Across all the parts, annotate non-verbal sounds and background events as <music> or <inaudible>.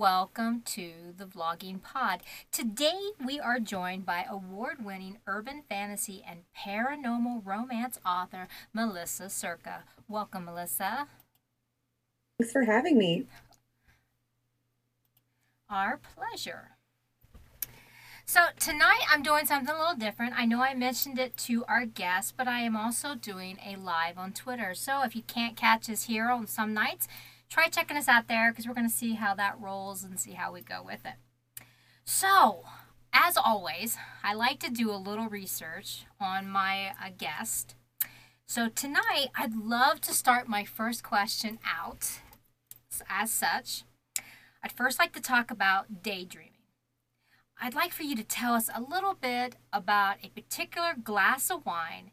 welcome to the Vlogging Pod. Today we are joined by award winning urban fantasy and paranormal romance author Melissa Sercia. Welcome, Melissa. Thanks for having me. Our pleasure. So, tonight I'm doing something a little different. I know I mentioned it to our guests, but I am also doing a live on Twitter. So, if you can't catch us here on some nights, try checking us out there because we're going to see how that rolls and see how we go with it. So, as always, I like to do a little research on my uh, guest. So, tonight I'd love to start my first question out as such. I'd first like to talk about daydreaming. I'd like for you to tell us a little bit about a particular glass of wine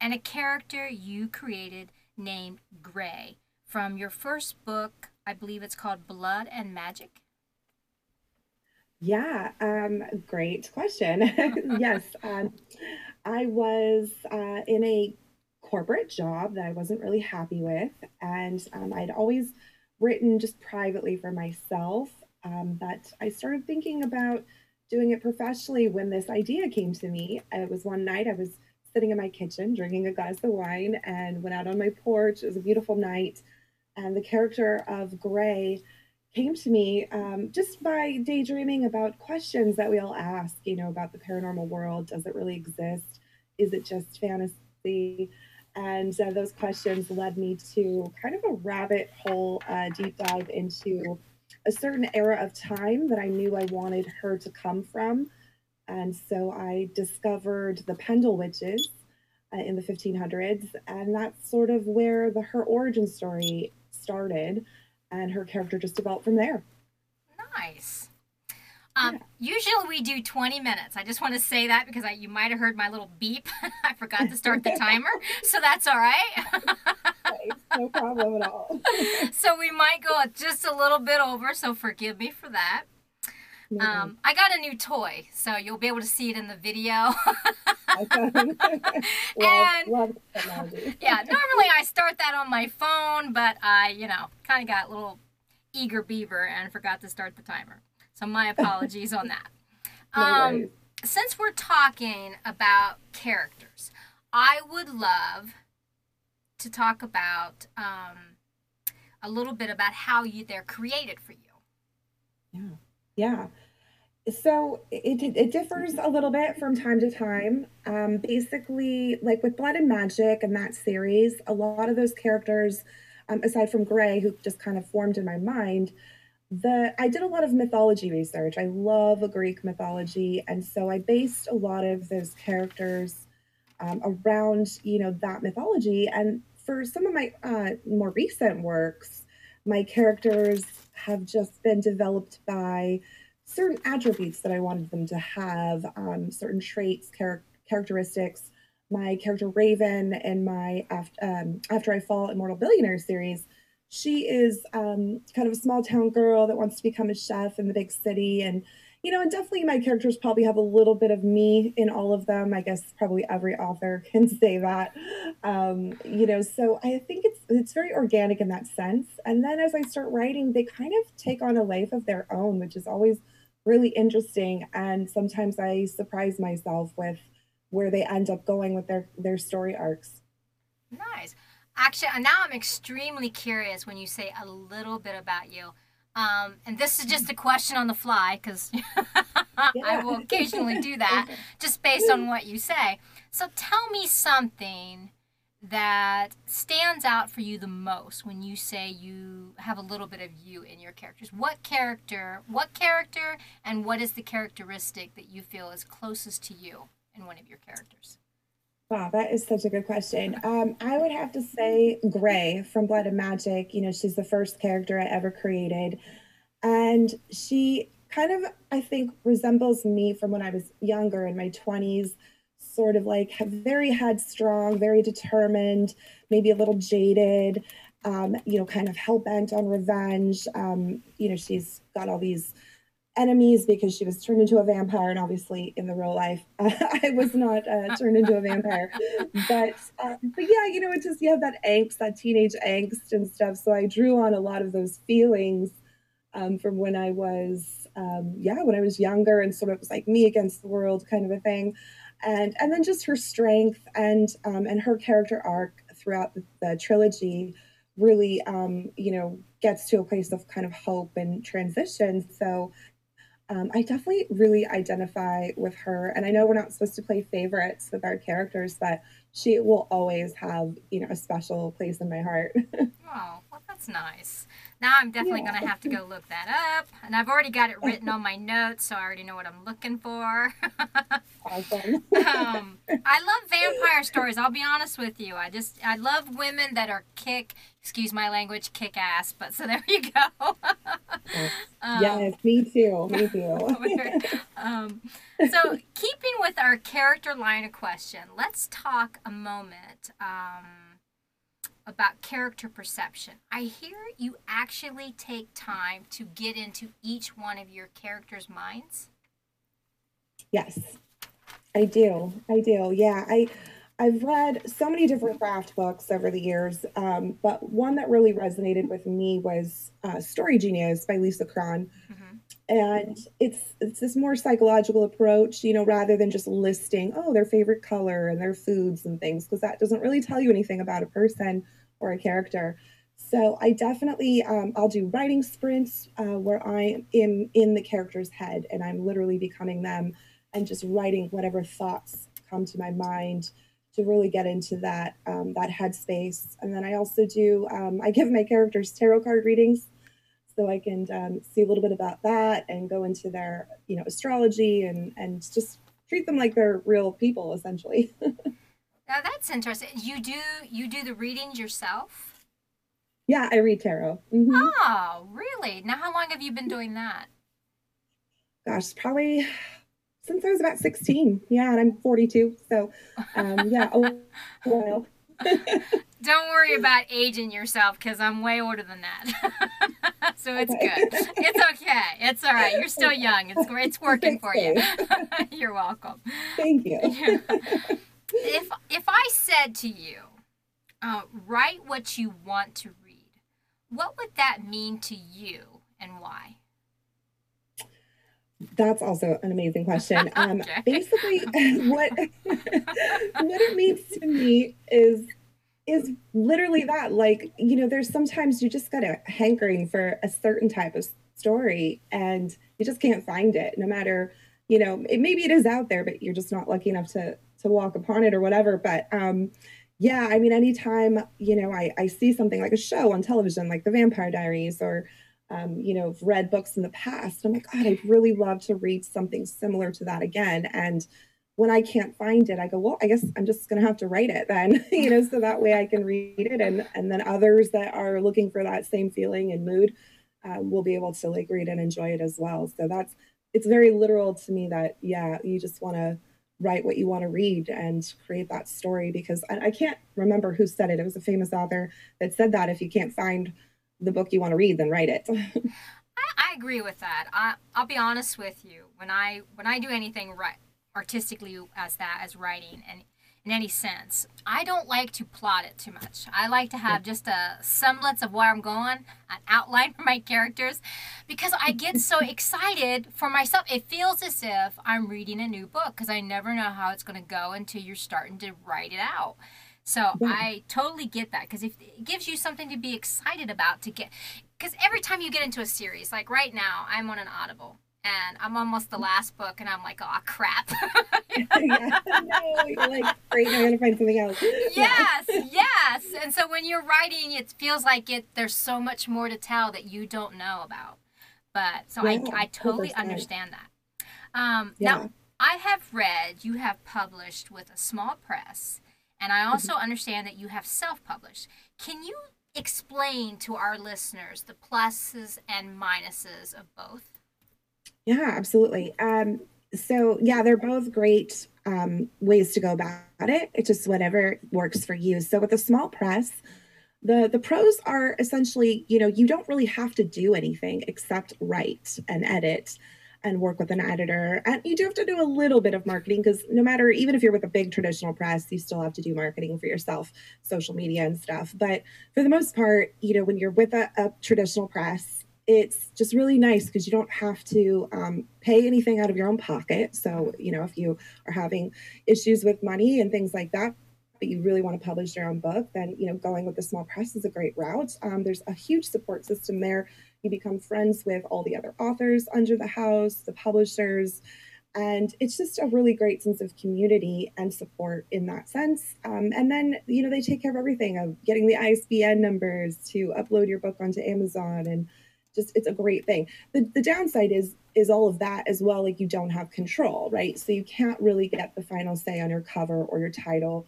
and a character you created named Gray from your first book. I believe it's called Blood and Magic. Yeah, um, great question. <laughs> yes, um, I was uh, in a corporate job that I wasn't really happy with, and um, I'd always written just privately for myself. Um, but I started thinking about doing it professionally when this idea came to me. It was one night I was sitting in my kitchen drinking a glass of wine and went out on my porch. It was a beautiful night and the character of Gray came to me um, just by daydreaming about questions that we all ask, you know, about the paranormal world. Does it really exist? Is it just fantasy? And uh, those questions led me to kind of a rabbit hole uh, deep dive into a certain era of time that I knew I wanted her to come from. And so I discovered the Pendle Witches uh, in the 1500s, and that's sort of where the her origin story started, and her character just developed from there. Nice. Um, yeah. Usually we do 20 minutes. I just want to say that because I, you might have heard my little beep. <laughs> I forgot to start the <laughs> timer, so that's all right. no problem at all. <laughs> so we might go just a little bit over, so forgive me for that. Um, I got a new toy, so you'll be able to see it in the video. love, <laughs> and love <laughs> yeah, normally I start that on my phone, but I, you know, kind of got a little eager beaver and forgot to start the timer. So my <laughs> apologies on that. No um, since we're talking about characters, I would love to talk about um, a little bit about how you they're created for you. Yeah. Yeah. So it, it differs a little bit from time to time. Um, basically, like with Blood and Magic and that series, a lot of those characters, um, aside from Gray, who just kind of formed in my mind, the I did a lot of mythology research. I love Greek mythology, and so I based a lot of those characters um, around you know that mythology. And for some of my uh, more recent works, my characters have just been developed by certain attributes that I wanted them to have, um, certain traits, char- characteristics. My character Raven in my after, um, after I Fall Immortal Billionaire series, she is um, kind of a small town girl that wants to become a chef in the big city, and you know, and definitely my characters probably have a little bit of me in all of them. I guess probably every author <laughs> can say that. Um, you know, so I think it's it's very organic in that sense. And then as I start writing, they kind of take on a life of their own, which is always really interesting. And sometimes I surprise myself with where they end up going with their their story arcs. Nice. Actually, now I'm extremely curious when you say a little bit about you. Um, and this is just a question on the fly because <laughs> I will occasionally do <laughs> that just based on what you say. So tell me something that stands out for you the most when you say you have a little bit of you in your characters. What character, what character, and what is the characteristic that you feel is closest to you in one of your characters? Wow, that is such a good question. Um, I would have to say Gray from Blood and Magic. You know, she's the first character I ever created. And she kind of, I think, resembles me from when I was younger in my 20s, sort of like very headstrong, very determined, maybe a little jaded, um, you know, kind of hell bent on revenge. Um, you know, she's got all these enemies because she was turned into a vampire and obviously in the real life uh, <laughs> i was not uh, turned into a vampire but um, but yeah you know it's just you have that angst that teenage angst and stuff so i drew on a lot of those feelings um, from when I was, um, yeah, when I was younger and sort of was like me against the world kind of a thing. And, and then just her strength and, um, and her character arc throughout the, the trilogy really, um, you know, gets to a place of kind of hope and transition. So um, I definitely really identify with her. And I know we're not supposed to play favorites with our characters, but she will always have, you know, a special place in my heart. <laughs> oh, well, that's nice. Now I'm definitely yeah. going to have to go look that up. And I've already got it written on my <laughs> notes, so I already know what I'm looking for. awesome. <laughs> um, I love vampire stories. I'll be honest with you. I just, I love women that are kick, excuse my language, kick ass. But so there you go. Um, yes, me too. <laughs> Me too. um, so keeping with our character line of question, let's talk a moment. Um, about character perception. I hear you actually take time to get into each one of your characters' minds. Yes, I do. I do. Yeah, I I've read so many different craft books over the years, um, but one that really resonated with me was uh, Story Genius by Lisa Cron. Mm-hmm. And it's it's this more psychological approach, you know, rather than just listing, oh, their favorite color and their foods and things, because that doesn't really tell you anything about a person or a character. So I definitely um, I'll do writing sprints uh, where I am in the character's head and I'm literally becoming them and just writing whatever thoughts come to my mind to really get into that um, that headspace. And then I also do um, I give my characters tarot card readings so I can um, see a little bit about that and go into their you know astrology and and just treat them like they're real people essentially. <laughs> Now that's interesting. You do you do the readings yourself? Yeah, I read tarot. Mm-hmm. Oh, really? Now, how long have you been doing that? Gosh, probably since I was about 16. Yeah, and I'm 42. So, um, yeah, a while. <laughs> Don't worry about aging yourself because I'm way older than that. <laughs> so it's okay. good. It's okay. It's all right. You're still young. It's it's working for you. <laughs> You're welcome. Thank you. if if I said to you, uh, write what you want to read, what would that mean to you and why? That's also an amazing question. <laughs> Um, okay. Basically, <laughs> what <laughs> what it means to me is is literally that. Like you know, there's sometimes you just got a hankering for a certain type of story, and you just can't find it, no matter you know. It, maybe it is out there, but you're just not lucky enough to to walk upon it or whatever. But um, yeah, I mean, anytime you know I I see something like a show on television, like The Vampire Diaries, or um, you know, read books in the past. I'm like, God, I'd really love to read something similar to that again. And when I can't find it, I go, well, I guess I'm just gonna have to write it then, <laughs> you know, so that way I can read it, and and then others that are looking for that same feeling and mood um, will be able to like read and enjoy it as well. So that's it's very literal to me that yeah, you just want to write what you want to read and create that story because I, I, can't remember who said it. It was a famous author that said that if you can't find the book you want to read, then write it. <laughs> I, I, agree with that. I, I'll be honest with you. When I when I do anything right artistically as that as writing and in any sense. I don't like to plot it too much. I like to have just a semblance of where I'm going, an outline for my characters, because I get so <laughs> excited for myself. It feels as if I'm reading a new book because I never know how it's going to go until you're starting to write it out. So yeah. I totally get that because it gives you something to be excited about to get. Because every time you get into a series, like right now, I'm on an Audible and I'm almost the last book, and I'm like, oh crap. <laughs> yeah, no, you're like, great, I'm gonna find something else. <laughs> Yes, yes. And so when you're writing, it feels like it. There's so much more to tell that you don't know about. But so yeah, I, I totally 100%. understand that. Um, yeah. Now I have read you have published with a small press, and I also mm-hmm. understand that you have self-published. Can you explain to our listeners the pluses and minuses of both? Yeah, absolutely. Um, so yeah, they're both great um, ways to go about it. It's just whatever works for you. So with a small press, the the pros are essentially, you know, you don't really have to do anything except write and edit and work with an editor. And you do have to do a little bit of marketing because no matter, even if you're with a big traditional press, you still have to do marketing for yourself, social media and stuff. But for the most part, you know, when you're with a, a traditional press, it's just really nice because you don't have to um, pay anything out of your own pocket. So, you know, if you are having issues with money and things like that, but you really want to publish your own book, then, you know, going with the small press is a great route. Um, there's a huge support system there. You become friends with all the other authors under the house, the publishers, and it's just a really great sense of community and support in that sense. Um, and then, you know, they take care of everything of getting the ISBN numbers to upload your book onto Amazon and just it's a great thing. The, the downside is is all of that as well. Like you don't have control, right? So you can't really get the final say on your cover or your title.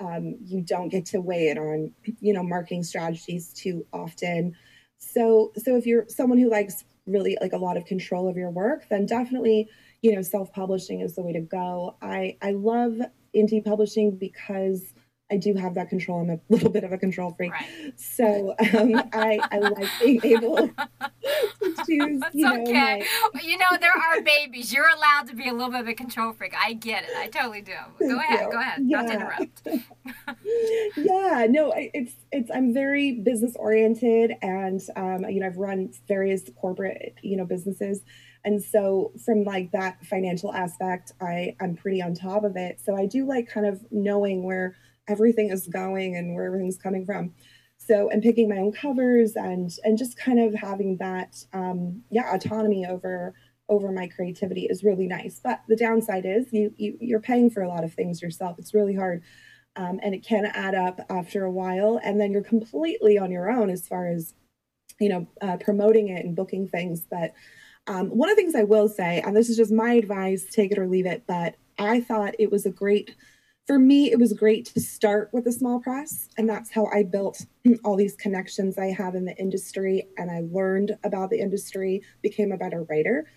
Um, you don't get to weigh it on, you know, marketing strategies too often. So so if you're someone who likes really like a lot of control of your work, then definitely, you know, self-publishing is the way to go. I I love indie publishing because I do have that control. I'm a little bit of a control freak. Right. So um, I, I like being able <laughs> to choose, you know. Okay. My... You know, there are babies. You're allowed to be a little bit of a control freak. I get it. I totally do. Go ahead. You. Go ahead. Yeah. Not to interrupt. <laughs> <laughs> yeah, no, it's, it's, I'm very business oriented and, um, you know, I've run various corporate, you know, businesses. And so from like that financial aspect, I, I'm pretty on top of it. So I do like kind of knowing where, everything is going and where everything's coming from. So and picking my own covers and and just kind of having that um, yeah autonomy over over my creativity is really nice. But the downside is you, you you're paying for a lot of things yourself. It's really hard. Um, and it can add up after a while and then you're completely on your own as far as you know uh, promoting it and booking things but um, one of the things i will say and this is just my advice take it or leave it but i thought it was a great for me, it was great to start with a small press. And that's how I built mm, all these connections I have in the industry. And I learned about the industry, became a better writer.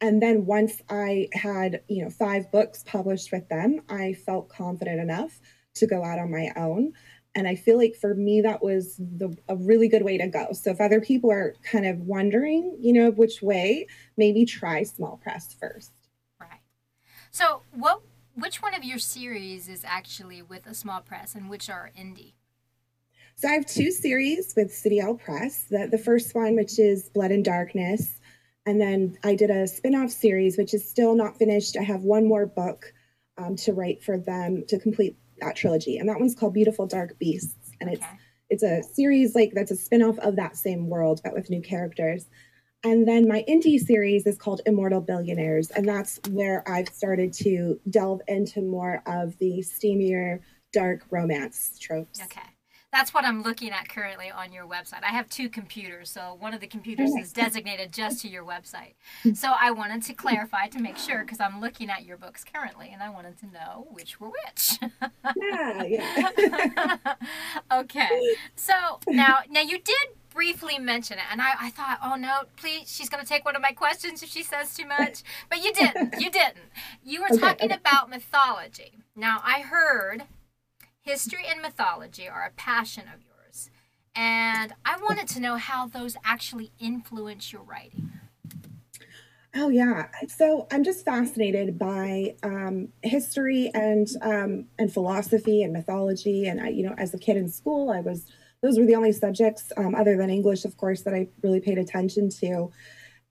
And then once I had, you know, five books published with them, I felt confident enough to go out on my own. And I feel like for me, that was the, a really good way to go. So if other people are kind of wondering, you know, which way, maybe try small press first. Right. So what which one of your series is actually with a small press and which are indie? So I have two series with City Owl Press. The, the first one, which is Blood and Darkness. And then I did a spin off series, which is still not finished. I have one more book um, to write for them to complete that trilogy. And that one's called Beautiful Dark Beasts. And okay. it's it's a series like that's a spin-off of that same world, but with new characters. And then my indie series is called Immortal Billionaires. And that's where I've started to delve into more of the steamier, dark romance tropes. Okay. That's what I'm looking at currently on your website. I have two computers, so one of the computers is designated just to your website. Mm-hmm. So I wanted to clarify to make sure because I'm looking at your books currently and I wanted to know which were which. yeah, yeah. <laughs> okay. So now now you did briefly mention it, and I, I thought, oh no, please, she's going to take one of my questions if she says too much. But you didn't. <laughs> You didn't. You were okay, talking okay. about mythology. Now, I heard history and mythology are a passion of yours, and I wanted to know how those actually influence your writing. Oh yeah, so I'm just fascinated by um, history and um, and philosophy and mythology. And I, you know, as a kid in school, I was those were the only subjects, um, other than English, of course, that I really paid attention to.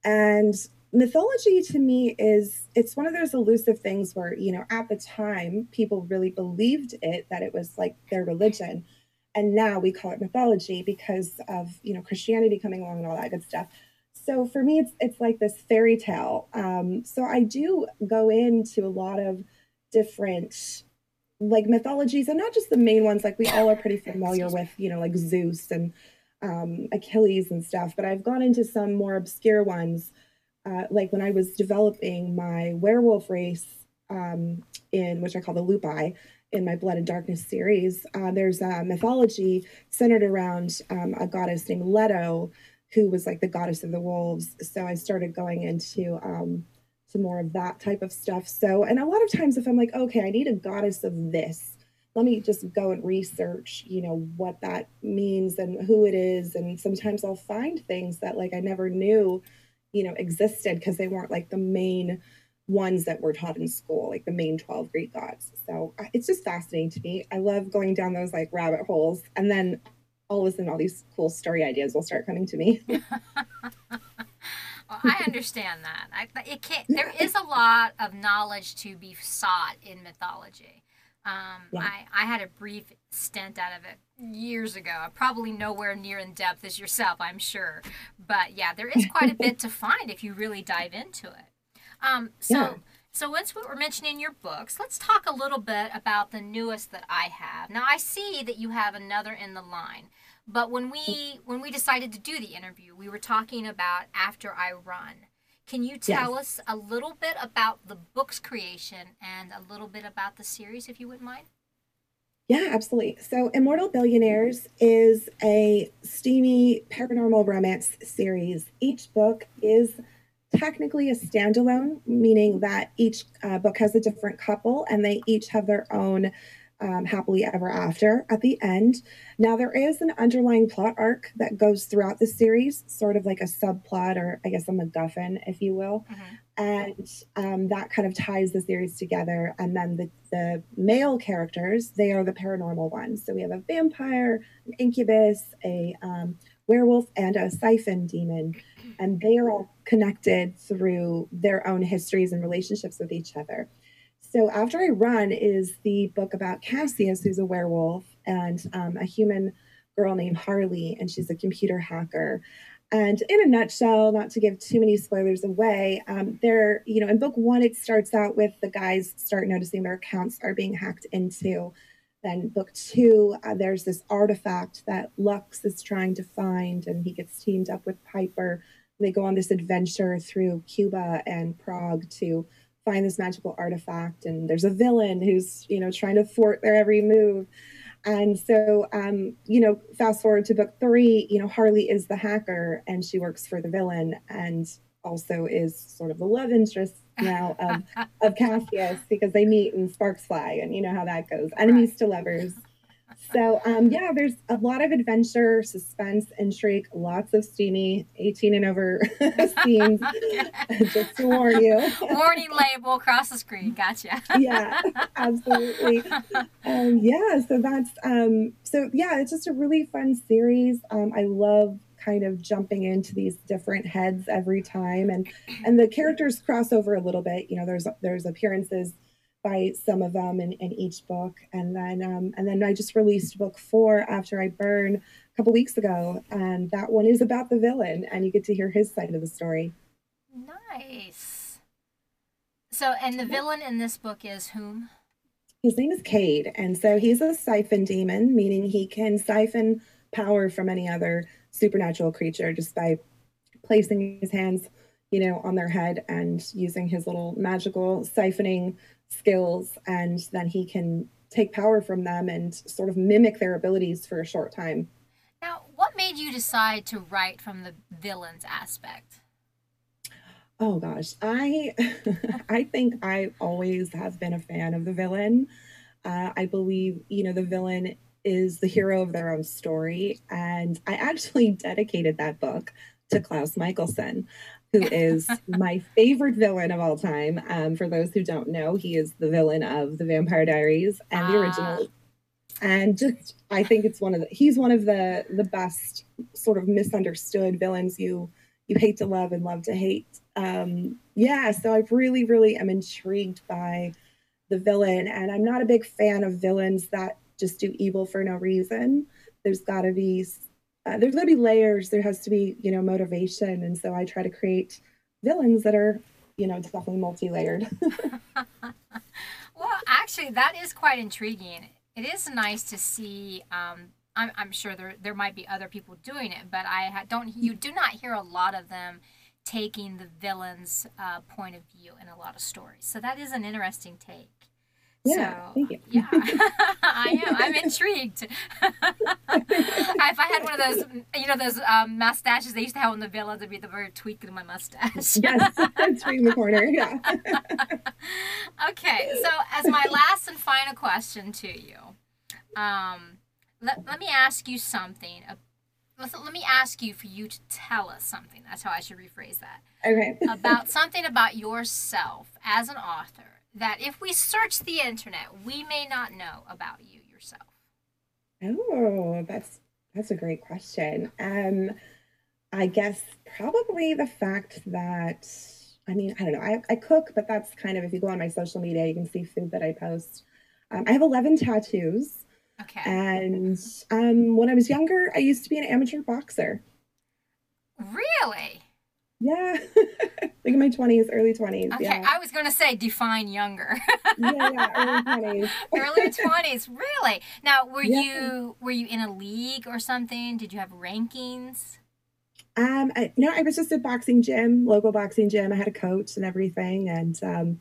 And mythology to me is it's one of those elusive things where you know at the time people really believed it that it was like their religion. And now we call it mythology because of you know christianity coming along and all that good stuff. So for me it's it's like this fairy tale. Um, so i do go into a lot of different like mythologies and not just the main ones like we all are pretty <coughs> familiar with you know like zeus and um, achilles and stuff but i've gone into some more obscure ones uh, like when i was developing my werewolf race um, in which i call the lupi in my blood and darkness series uh, there's a mythology centered around um, a goddess named leto who was like the goddess of the wolves. So i started going into um, to more of that type of stuff. So, and a lot of times if I'm like, okay, I need a goddess of this, let me just go and research, you know, what that means and who it is. And sometimes I'll find things that like I never knew, you know, existed because they weren't like the main ones that were taught in school, like the main 12 Greek gods. So it's just fascinating to me. I love going down those like rabbit holes. And then all of a sudden, all these cool story ideas will start coming to me. <laughs> I understand that. I, it can't. There is a lot of knowledge to be sought in mythology. Um, yeah. I, I had a brief stint out of it years ago. Probably nowhere near in depth as yourself, I'm sure. But yeah, there is quite a <laughs> bit to find if you really dive into it. Um, so. Yeah. So once we were mentioning your books, let's talk a little bit about the newest that I have. Now I see that you have another in the line. But when we when we decided to do the interview, we were talking about After I Run. Can you tell yes. us a little bit about the book's creation and a little bit about the series, if you wouldn't mind? Yeah, absolutely. So, Immortal Billionaires is a steamy paranormal romance series. Each book is technically a standalone, meaning that each uh, book has a different couple and they each have their own um, happily ever after at the end. Now, there is an underlying plot arc that goes throughout the series, sort of like a subplot or I guess a MacGuffin, if you will. Mm-hmm. And um, that kind of ties the series together. And then the, the male characters, they are the paranormal ones. So we have a vampire, an incubus, a um, werewolf, and a siphon demon. And they are all connected through their own histories and relationships with each other. So, After I Run is the book about Cassius, who's a werewolf, and um, a human girl named Harley, and she's a computer hacker. And in a nutshell, not to give too many spoilers away, um, there, you know, in book one, it starts out with the guys start noticing their accounts are being hacked into. Then book two, uh, there's this artifact that Lux is trying to find, and he gets teamed up with Piper. They go on this adventure through Cuba and Prague to find this magical artifact and there's a villain who's you know trying to thwart their every move and so um, you know fast forward to book three you know harley is the hacker and she works for the villain and also is sort of the love interest now of, <laughs> of cassius because they meet and sparks fly and you know how that goes enemies right. to lovers so um, yeah, there's a lot of adventure, suspense, intrigue, lots of steamy 18 and over <laughs> scenes. <laughs> Just to warn you. <laughs> Warning label across the screen. Gotcha. yeah, absolutely. Um, yeah, so that's um, so yeah, it's just a really fun series. Um, I love kind of jumping into these different heads every time and and the characters cross over a little bit you know there's there's appearances by some of them in, in each book. And then um, and then I just released book four after I burn a couple weeks ago, and that one is about the villain, and you get to hear his side of the story. Nice. So, and the villain in this book is whom? His name is Cade, and so he's a siphon demon, meaning he can siphon power from any other supernatural creature just by placing his hands, you know, on their head and using his little magical siphoning skills and then he can take power from them and sort of mimic their abilities for a short time. Now, what made you decide to write from the villain's aspect? Oh gosh, I <laughs> I think I always have been a fan of the villain. Uh, I believe you know the villain is the hero of their own story, and I actually <laughs> dedicated that book to Klaus Mikaelson who is my favorite villain of all time. Um, for those who don't know, he is the villain of the Vampire Diaries and the original. And just, I think it's one of the. He's one of the the best sort of misunderstood villains you you hate to love and love to hate. Um, yeah, so I really, really am intrigued by the villain, and I'm not a big fan of villains that just do evil for no reason. There's got to be uh, there's going to be layers. There has to be, you know, motivation. And so I try to create villains that are, you know, definitely multi layered. <laughs> well, actually, that is quite intriguing. It is nice to see. Um, I'm, I'm sure there there might be other people doing it, but I don't. You do not hear a lot of them taking the villain's uh, point of view in a lot of stories. So that is an interesting take. Yeah, so, thank you. Yeah, <laughs> I am. I'm intrigued. <laughs> if I had one of those, you know, those um, mustaches they used to have on the villains, it'd be the bird tweaking my mustache. <laughs> yes, tweaking the corner. Yeah. okay, so as my last and final question to you, um, let, let me ask you something. Let, let me ask you for you to tell us something. That's how I should rephrase that. Okay. about something about yourself as an author that if we search the internet, we may not know about you yourself? Oh, that's that's a great question. Um, I guess probably the fact that I mean, I don't know. I, I cook, but that's kind of if you go on my social media, you can see food that I post. Um, I have 11 tattoos. Okay. And um, when I was younger, I used to be an amateur boxer. Really? Yeah. <laughs> like in my 20s, early 20s. Okay, yeah. I was going to say define younger. <laughs> yeah, yeah, early 20s. early 20s, really? Now, were Yeah. you were you in a league or something? Did you have rankings? Um, I, no, I was just at boxing gym, local boxing gym. I had a coach and everything, and um,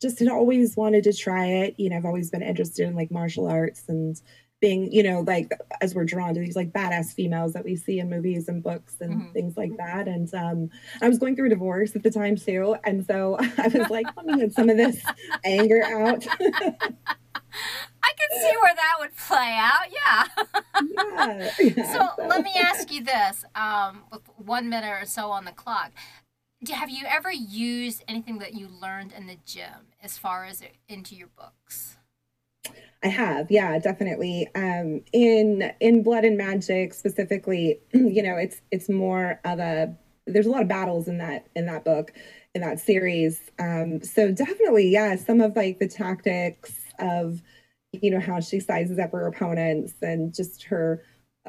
just had always wanted to try it. You know, I've always been interested in like martial arts and being, you know, like as we're drawn to these like badass females that we see in movies and books and Mhm. things like that. And um, I was going through a divorce at the time too, and so <laughs> I was like, let me get some of this anger out. <laughs> I can see where that would play out. Yeah. yeah, yeah. so let me ask you this: um, with one minute or so on the clock, have you ever used anything that you learned in the gym as far as into your books? I have, yeah, definitely. Um, in in Blood and Magic specifically, <clears throat> you know, it's it's more of a there's a lot of battles in that in that book, in that series. Um, so definitely, yeah, some of like the tactics of, you know, how she sizes up her opponents and just her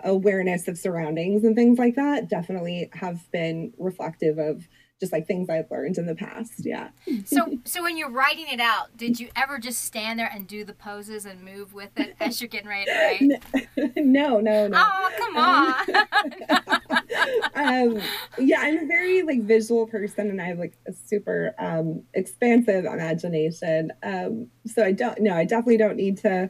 awareness of surroundings and things like that definitely have been reflective of just like things I've learned in the past. Yeah. So, so when you're writing it out, did you ever just stand there and do the poses and move with it as you're getting ready to write? <laughs> no, no, no. Oh, come on! <laughs> <laughs> um yeah i'm a very like visual person and i have like a super um expansive imagination um so i don't no i definitely don't need to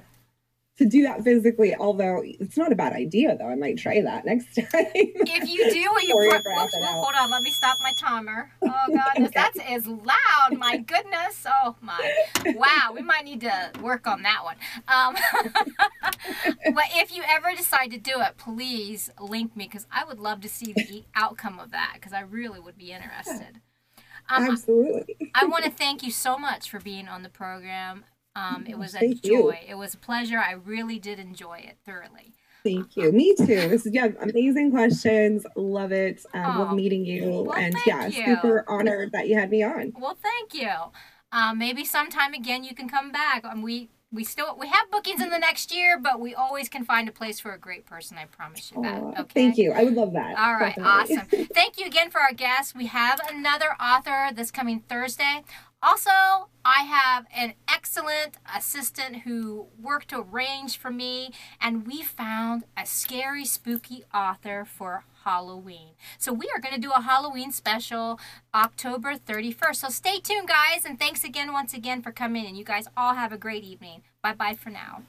to do that physically although it's not a bad idea though i might try that next <laughs> time if you do, will you? Pro- Choreograph whoops, it whoop, out. hold on, let me stop my timer. Oh <laughs> God, Okay. that is loud. My goodness. Oh my. Wow, we might need to work on that one. Um, <laughs> but if you ever decide to do it, please link me because I would love to see the outcome of that because I really would be interested. Um, absolutely I want to thank you so much for being on the program. Um, it was a Thank you. joy. It was a pleasure. I really did enjoy it thoroughly. thank you me too this is yeah amazing questions love it um, Oh, love meeting you well, and yeah you. super honored that you had me on Well, thank you. Um, maybe sometime again you can come back. Um, we we still we have bookings in the next year, but we always can find a place for a great person. I promise you that. Okay. thank you i would love that All right, definitely. awesome. Thank you again for our guest. We have another author this coming Thursday. Also, I have an excellent assistant who worked a range for me, and we found a scary, spooky author for Halloween. So, we are going to do a Halloween special October 31st. So, stay tuned, guys, and thanks again, once again, for coming. And you guys all have a great evening. Bye bye for now.